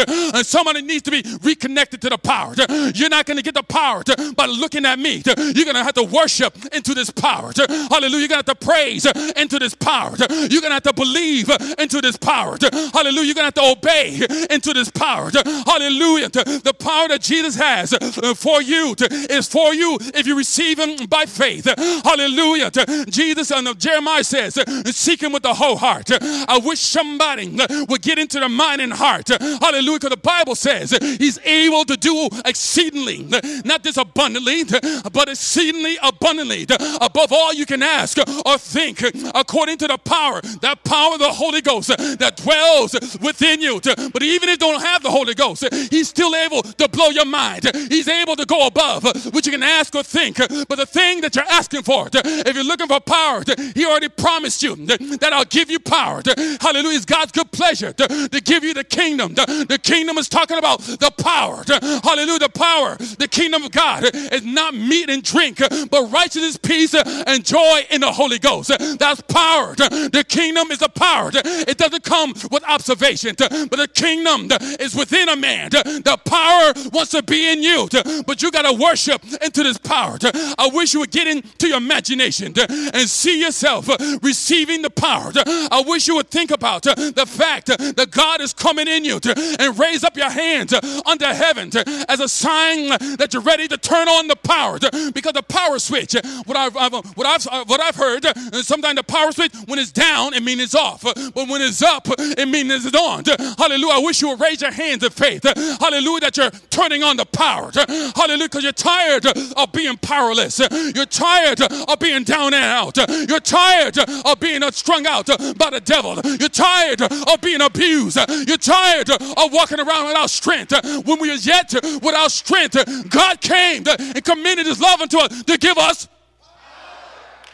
Somebody needs to be reconnected to the power. You're not going to get the power by looking at me. You're going to have to worship into this power. Hallelujah. You're going to have to praise into this power. You're going to have to believe into this power. Hallelujah. You're going to have to obey into this power. Hallelujah. The power that Jesus has uh, for you is for you if you receive him by faith. Hallelujah. Jesus uh, and Jeremiah says, uh, seek him with the whole heart. I wish somebody would get into the mind and heart. Hallelujah. Because the Bible says he's able to do exceedingly, not just abundantly, but exceedingly abundantly, above all you can ask or think, according to the power, that power of the Holy Ghost that dwells within you. But even if you don't have the Holy Ghost, he's still able to blow your mind. He's able to go above what you can ask or think. But the thing that you're asking for, if you're looking for power, he already promised you that I'll give you power. Hallelujah. It's God's good pleasure to give you the kingdom. The kingdom is talking about the power. Hallelujah. The power. The kingdom of God is not meat and drink, but righteousness, peace, and joy in the Holy Ghost. That's power. The kingdom is a power. It doesn't come with observation, but the kingdom is within a man. The power wants to be in you, but you got to worship into this power. I wish you would get into your imagination and see yourself uh, receiving the power. I wish you would think about uh, the fact uh, that God is coming in you uh, and raise up your hands under heaven as a sign that you're ready to turn on the power because the power switch what I've, what I've, what I've heard sometimes the power switch when it's down it means it's off but when it's up it means it's on hallelujah I wish you would raise your hands in faith hallelujah that you're turning on the power hallelujah because you're tired of being powerless you're tired of being down and out you're tired of being strung out by the devil. You're tired of being abused. You're tired of walking around without strength. When we are yet without strength God came and committed his love unto us to give us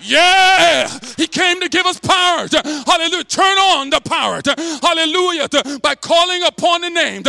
yeah, he came to give us power. Hallelujah. Turn on the power. Hallelujah. By calling upon the name.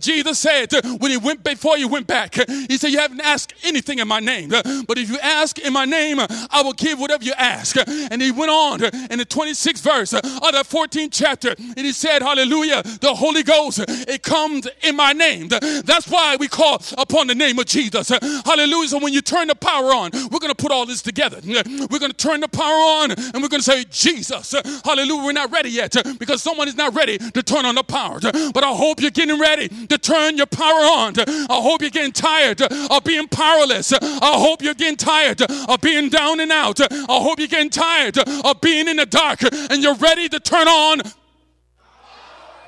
Jesus said when he went before he went back, he said, You haven't asked anything in my name. But if you ask in my name, I will give whatever you ask. And he went on in the 26th verse of the 14th chapter, and he said, Hallelujah, the Holy Ghost, it comes in my name. That's why we call upon the name of Jesus. Hallelujah. So when you turn the power on, we're going to put all this together. We're going to turn the power on and we're going to say, Jesus, hallelujah. We're not ready yet because someone is not ready to turn on the power. But I hope you're getting ready to turn your power on. I hope you're getting tired of being powerless. I hope you're getting tired of being down and out. I hope you're getting tired of being in the dark and you're ready to turn on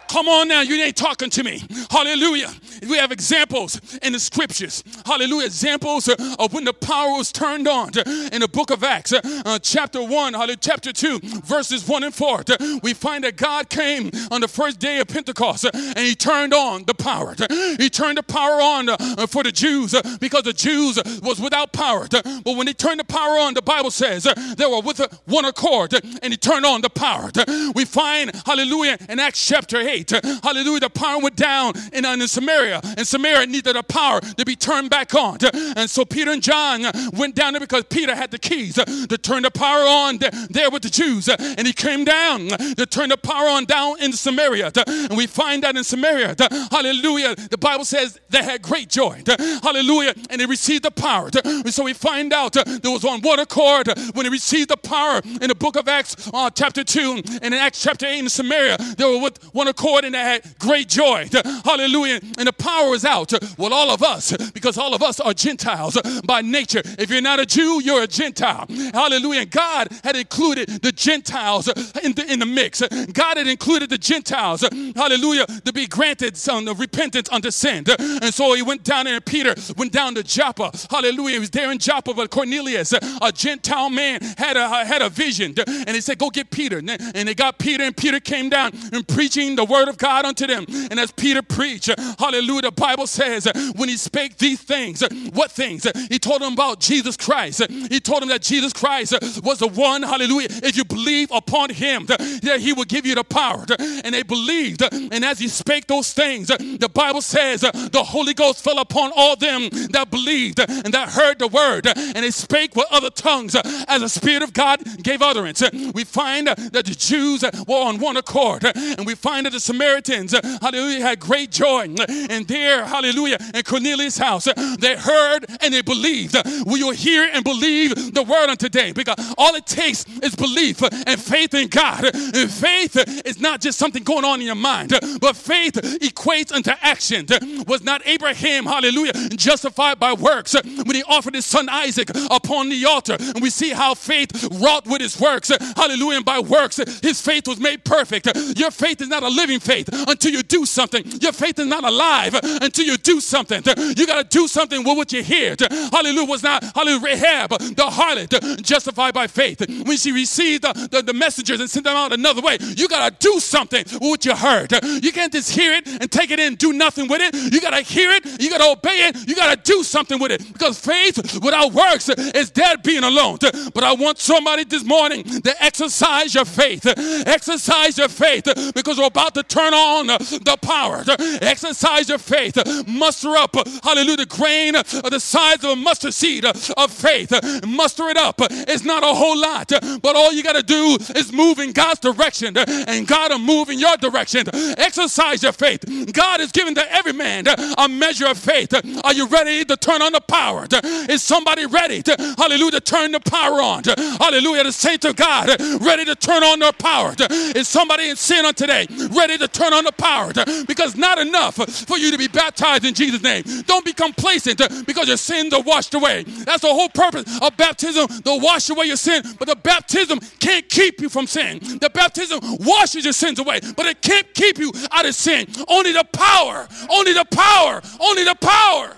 Come on now, you ain't talking to me. Hallelujah. We have examples in the scriptures. Hallelujah. Examples uh, of when the power was turned on in the book of Acts, uh, uh, chapter 1, hallelujah, chapter 2, verses 1 and 4. Uh, we find that God came on the first day of Pentecost and he turned on the power. He turned the power on uh, for the Jews because the Jews was without power. But when he turned the power on, the Bible says they were with one accord and he turned on the power. We find, hallelujah, in Acts chapter 8, Hallelujah. The power went down in, in Samaria, and Samaria needed a power to be turned back on. And so Peter and John went down there because Peter had the keys to turn the power on there with the Jews. And he came down to turn the power on down in Samaria. And we find that in Samaria, hallelujah, the Bible says they had great joy. Hallelujah. And they received the power. So we find out there was on one accord when they received the power in the book of Acts, uh, chapter 2, and in Acts chapter 8 in Samaria, they were with one accord and they had great joy. Hallelujah. And the power is out. Well, all of us, because all of us are Gentiles by nature. If you're not a Jew, you're a Gentile. Hallelujah. And God had included the Gentiles in the, in the mix. God had included the Gentiles, hallelujah, to be granted some repentance unto sin. And so he went down there, and Peter went down to Joppa. Hallelujah. He was there in Joppa, but Cornelius, a Gentile man, had a, had a vision. And he said, Go get Peter. And they got Peter, and Peter came down and preaching the word word of God unto them. And as Peter preached, hallelujah, the Bible says, when he spake these things, what things? He told them about Jesus Christ. He told them that Jesus Christ was the one, hallelujah, if you believe upon him, that he would give you the power. And they believed. And as he spake those things, the Bible says the Holy Ghost fell upon all them that believed and that heard the word. And they spake with other tongues as the Spirit of God gave utterance. We find that the Jews were on one accord. And we find that the Samaritans, hallelujah, had great joy. And there, hallelujah, in Cornelius' house, they heard and they believed. We will you hear and believe the word on today? Because all it takes is belief and faith in God. And faith is not just something going on in your mind, but faith equates into action. Was not Abraham, hallelujah, justified by works when he offered his son Isaac upon the altar? And we see how faith wrought with his works. Hallelujah. And by works, his faith was made perfect. Your faith is not a living faith until you do something. Your faith is not alive until you do something. You got to do something with what you hear. Hallelujah. Was not, hallelujah, Rahab, the harlot, justified by faith. When she received the, the, the messengers and sent them out another way, you got to do something with what you heard. You can't just hear it and take it in do nothing with it. You got to hear it. You got to obey it. You got to do something with it because faith without works is dead being alone. But I want somebody this morning to exercise your faith. Exercise your faith because we're about to turn on the power. Exercise your faith. Muster up, hallelujah, the grain of the size of a mustard seed uh, of faith. Muster it up. It's not a whole lot, but all you got to do is move in God's direction, and God will move in your direction. Exercise your faith. God is giving to every man a measure of faith. Are you ready to turn on the power? Is somebody ready to, hallelujah, to turn the power on? Hallelujah, the saints of God ready to turn on their power. Is somebody in sin on today ready to turn on the power? Uh, because not enough for you to be baptized in Jesus' name. Don't be complacent uh, because your sins are washed away. That's the whole purpose of baptism to wash away your sin. But the baptism can't keep you from sin. The baptism washes your sins away, but it can't keep you out of sin. Only the power, only the power, only the power.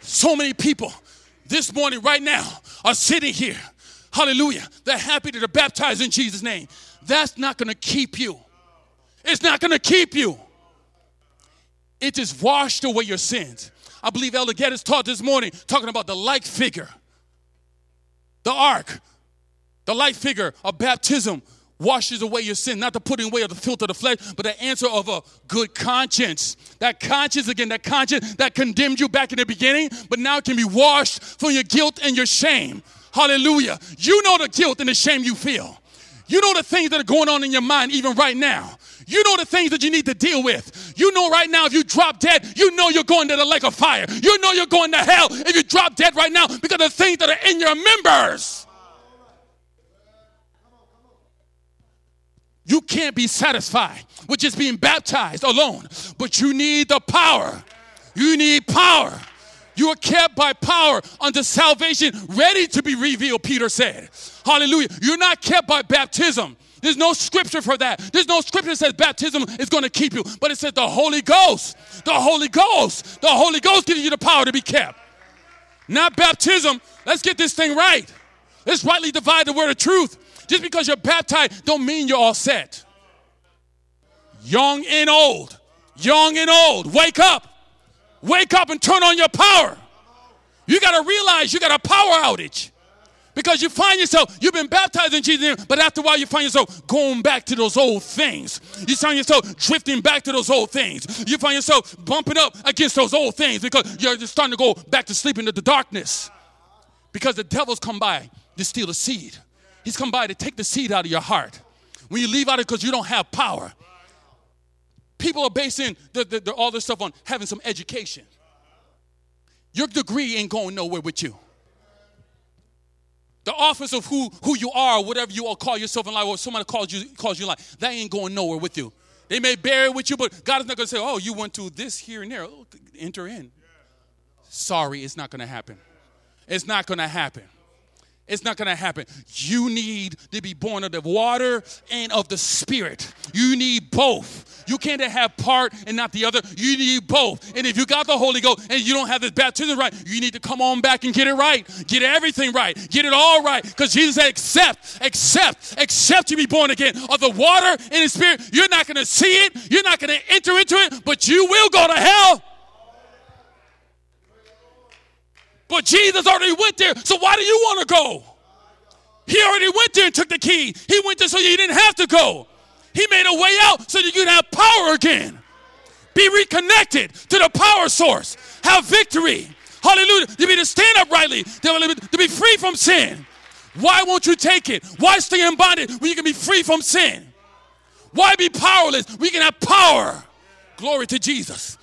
So many people this morning, right now, are sitting here. Hallelujah. They're happy that they're baptized in Jesus' name. That's not going to keep you. It's not going to keep you. It just washed away your sins. I believe Elder Geddes taught this morning talking about the like figure. The ark, the like figure of baptism washes away your sin, not the putting away of the filth of the flesh, but the answer of a good conscience. That conscience, again, that conscience that condemned you back in the beginning, but now can be washed from your guilt and your shame. Hallelujah. You know the guilt and the shame you feel. You know the things that are going on in your mind even right now. You know the things that you need to deal with. You know right now if you drop dead, you know you're going to the lake of fire. You know you're going to hell if you drop dead right now because of the things that are in your members. You can't be satisfied with just being baptized alone, but you need the power. You need power. You are kept by power unto salvation, ready to be revealed, Peter said. Hallelujah. You're not kept by baptism. There's no scripture for that. There's no scripture that says baptism is going to keep you, but it says the Holy Ghost. The Holy Ghost. The Holy Ghost gives you the power to be kept. Not baptism. Let's get this thing right. Let's rightly divide the word of truth. Just because you're baptized don't mean you're all set. Young and old. Young and old. Wake up. Wake up and turn on your power. You got to realize you got a power outage. Because you find yourself, you've been baptized in Jesus' name, but after a while you find yourself going back to those old things. You find yourself drifting back to those old things. You find yourself bumping up against those old things because you're just starting to go back to sleep into the darkness. Because the devil's come by to steal the seed. He's come by to take the seed out of your heart. When you leave out it because you don't have power. People are basing the, the, the, all this stuff on having some education. Your degree ain't going nowhere with you. The office of who, who you are, whatever you all call yourself in life, or somebody calls you calls you life, that ain't going nowhere with you. They may bear it with you, but God is not going to say, "Oh, you went to this here and there. Oh, enter in." Sorry, it's not going to happen. It's not going to happen. It's not going to happen. You need to be born of the water and of the spirit. You need both. You can't have part and not the other. You need both. And if you got the Holy Ghost and you don't have this baptism right, you need to come on back and get it right. Get everything right. Get it all right. Because Jesus said, accept, accept, accept you be born again of the water and the spirit. You're not going to see it. You're not going to enter into it, but you will go to hell. But Jesus already went there, so why do you want to go? He already went there and took the key. He went there so you didn't have to go. He made a way out so that you can have power again. Be reconnected to the power source. Have victory. Hallelujah. To be to stand uprightly, to be free from sin. Why won't you take it? Why stay in bondage when you can be free from sin? Why be powerless? We can have power. Glory to Jesus.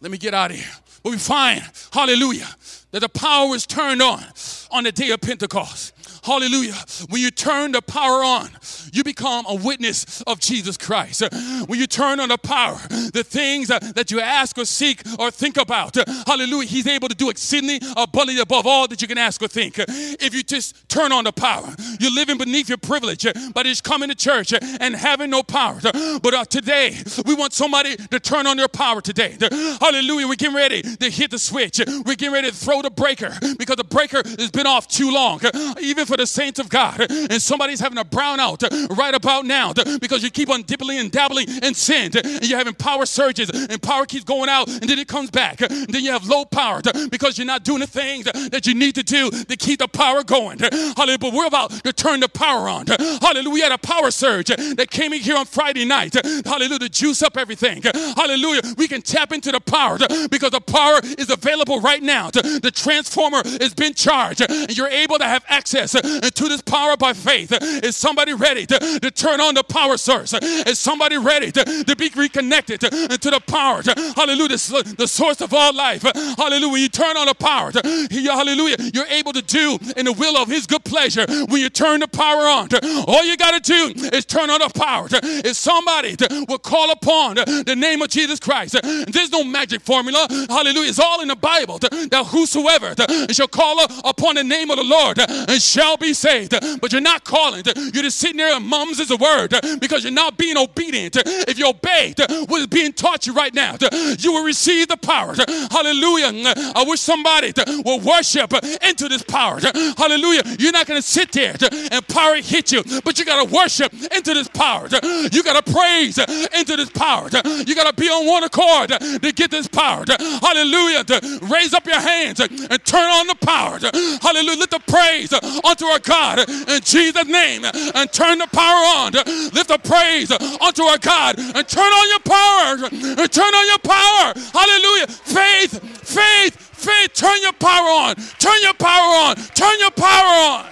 Let me get out of here. We find, hallelujah, that the power is turned on on the day of Pentecost. Hallelujah. When you turn the power on, you become a witness of Jesus Christ. When you turn on the power, the things that you ask or seek or think about, hallelujah, He's able to do exceedingly abundantly above all that you can ask or think. If you just turn on the power, you're living beneath your privilege, but it's coming to church and having no power. But uh, today, we want somebody to turn on their power today. Hallelujah. We're getting ready to hit the switch. We're getting ready to throw the breaker because the breaker has been off too long. Even for the saints of God. And somebody's having a brownout right about now because you keep on dibbling and dabbling in sin. And you're having power surges and power keeps going out and then it comes back. And then you have low power because you're not doing the things that you need to do to keep the power going. Hallelujah. But we're about to turn the power on. Hallelujah. We had a power surge that came in here on Friday night. Hallelujah. To juice up everything. Hallelujah. We can tap into the power because the power is available right now. The transformer has been charged and you're able to have access to this power by faith. Is somebody ready to, to turn on the power source? Is somebody ready to, to be reconnected to, to the power? Hallelujah. The source of all life. Hallelujah. You turn on the power, hallelujah, you're able to do in the will of His good pleasure. When you turn the power on, all you got to do is turn on the power. Is somebody will call upon the name of Jesus Christ. There's no magic formula. Hallelujah. It's all in the Bible that whosoever shall call upon the name of the Lord shall be saved. But you're not calling. You're just sitting there mums is a word uh, because you're not being obedient. Uh, if you obeyed uh, what is being taught you right now, you will receive the power. Hallelujah. I wish somebody will worship into this power. Hallelujah. You're not going to sit there and power hit you, but you got to worship into this power. You got to praise into this power. You got to be on one accord to get this power. Hallelujah. Raise up your hands and turn on the power. Hallelujah. Let the praise unto our God in Jesus' name and turn the power on. Lift a praise unto our God and turn on your power. And turn on your power. Hallelujah. Faith, faith, faith. Turn your power on. Turn your power on. Turn your power on.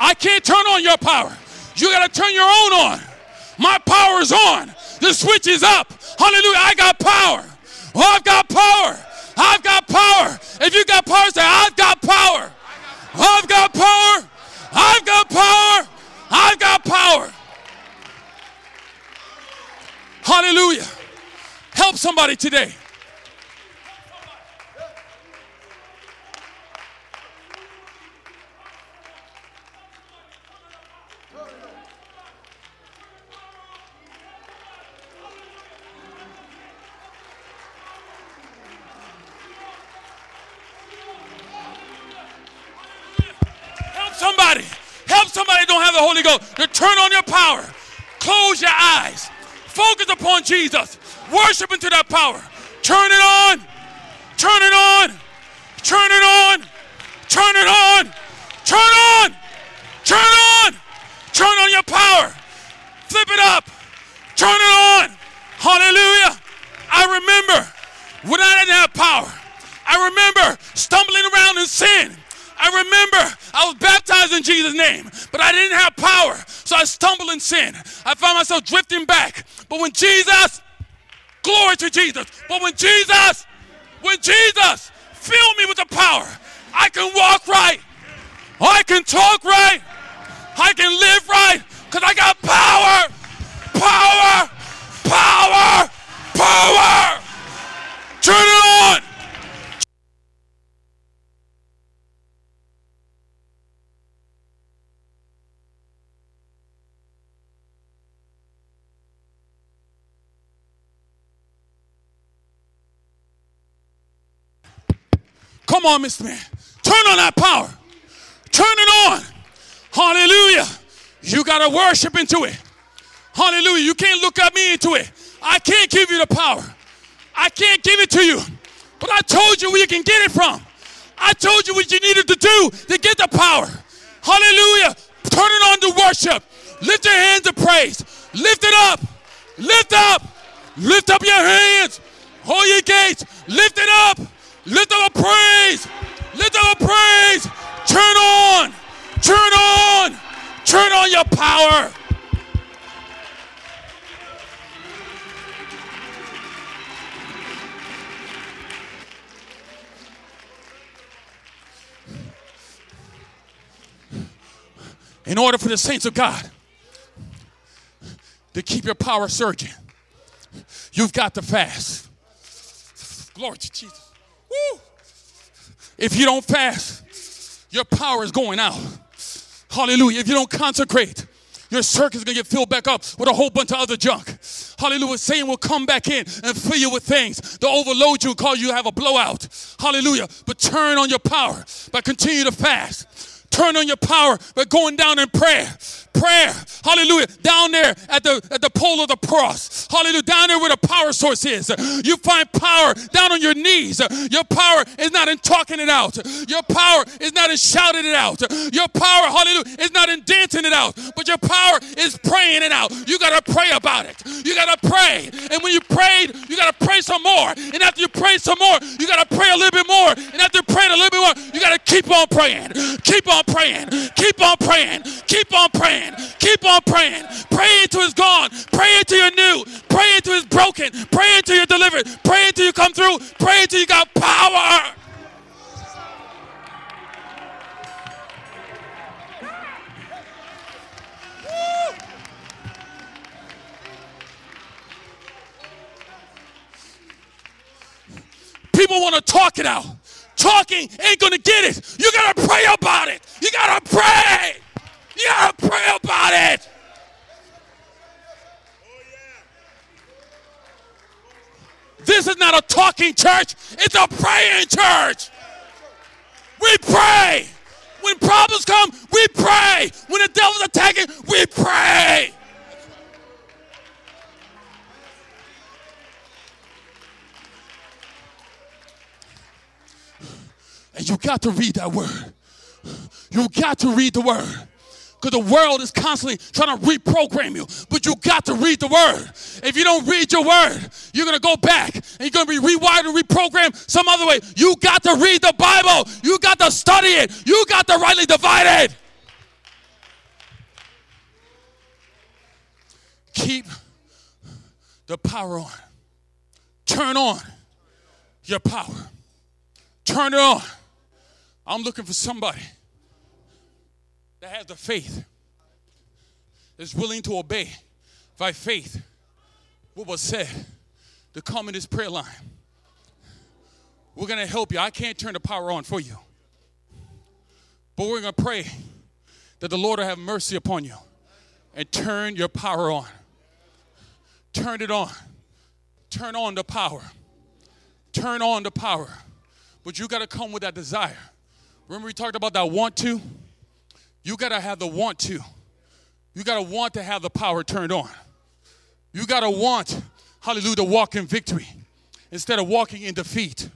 I can't turn on your power. You got to turn your own on. My power is on. The switch is up. Hallelujah. I got power. Oh, I've got power. I've got power. If you got power, say, I've got power. I've got power. I've got power. I've got power. Hallelujah. Help somebody today. Somebody. Help somebody don't have the Holy Ghost to turn on your power. Close your eyes. Focus upon Jesus. Worship into that power. Turn it on. Turn it on. Turn it on. Turn it on. Turn on. Turn on. Turn on your power. Flip it up. Turn it on. Hallelujah. I remember when I didn't have power. I remember stumbling around in sin. I remember I was baptized in Jesus' name, but I didn't have power. So I stumbled in sin. I found myself drifting back. But when Jesus, glory to Jesus, but when Jesus, when Jesus filled me with the power, I can walk right. I can talk right. I can live right because I got power, power, power, power. Turn it on. Come on, Mr. Man. Turn on that power. Turn it on. Hallelujah. You got to worship into it. Hallelujah. You can't look at me into it. I can't give you the power. I can't give it to you. But I told you where you can get it from. I told you what you needed to do to get the power. Hallelujah. Turn it on to worship. Lift your hands of praise. Lift it up. Lift up. Lift up your hands. Hold your gates. Lift it up. Lift up a praise. Lift up a praise. Turn on. Turn on. Turn on your power. In order for the saints of God to keep your power surging, you've got to fast. Glory to Jesus. Woo! If you don't fast, your power is going out. Hallelujah. If you don't consecrate, your circuit is going to get filled back up with a whole bunch of other junk. Hallelujah. Satan will come back in and fill you with things to overload you, and cause you to have a blowout. Hallelujah. But turn on your power by continue to fast. Turn on your power by going down in prayer prayer. Hallelujah. Down there at the at the pole of the cross. Hallelujah. Down there where the power source is. You find power down on your knees. Your power is not in talking it out. Your power is not in shouting it out. Your power, hallelujah, is not in dancing it out. But your power is praying it out. You gotta pray about it. You gotta pray. And when you prayed, you gotta pray some more. And after you pray some more, you gotta pray a little bit more. And after praying a little bit more, you gotta keep on praying. Keep on praying. Keep on praying. Keep on praying praying. Keep on praying. Pray until it's gone. Pray until you're new. Pray until it's broken. Pray until you're delivered. Pray until you come through. Pray until you got power. People want to talk it out. Talking ain't going to get it. You got to pray about it. You got to pray. Gotta pray about it. This is not a talking church, it's a praying church. We pray. When problems come, we pray. When the devil's attacking, we pray. And you got to read that word. You got to read the word because the world is constantly trying to reprogram you. But you got to read the word. If you don't read your word, you're going to go back and you're going to be rewired and reprogrammed some other way. You got to read the Bible. You got to study it. You got to rightly divide it. Keep the power on. Turn on your power. Turn it on. I'm looking for somebody that has the faith, that's willing to obey by faith what was said to come in this prayer line. We're going to help you. I can't turn the power on for you. But we're going to pray that the Lord will have mercy upon you and turn your power on. Turn it on. Turn on the power. Turn on the power. But you got to come with that desire. Remember, we talked about that want to? You got to have the want to. You got to want to have the power turned on. You got to want, hallelujah, to walk in victory instead of walking in defeat.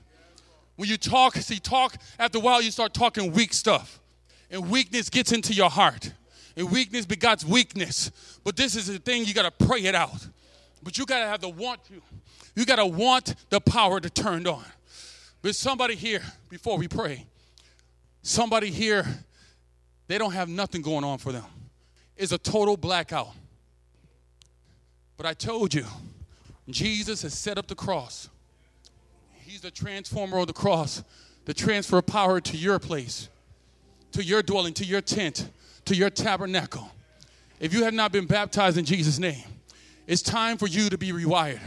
When you talk, see, talk, after a while, you start talking weak stuff. And weakness gets into your heart. And weakness begots weakness. But this is the thing, you got to pray it out. But you got to have the want to. You got to want the power to turn on. But somebody here, before we pray, somebody here they don't have nothing going on for them. It's a total blackout. But I told you, Jesus has set up the cross. He's the transformer of the cross, the transfer of power to your place, to your dwelling, to your tent, to your tabernacle. If you have not been baptized in Jesus' name, it's time for you to be rewired.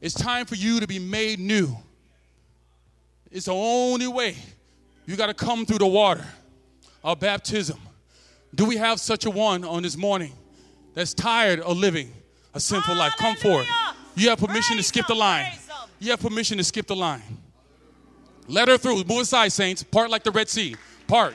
It's time for you to be made new. It's the only way. You got to come through the water of baptism. Do we have such a one on this morning that's tired of living a sinful life? Come forward. You have permission to skip the line. You have permission to skip the line. Let her through. Move aside, saints. Part like the Red Sea. Part.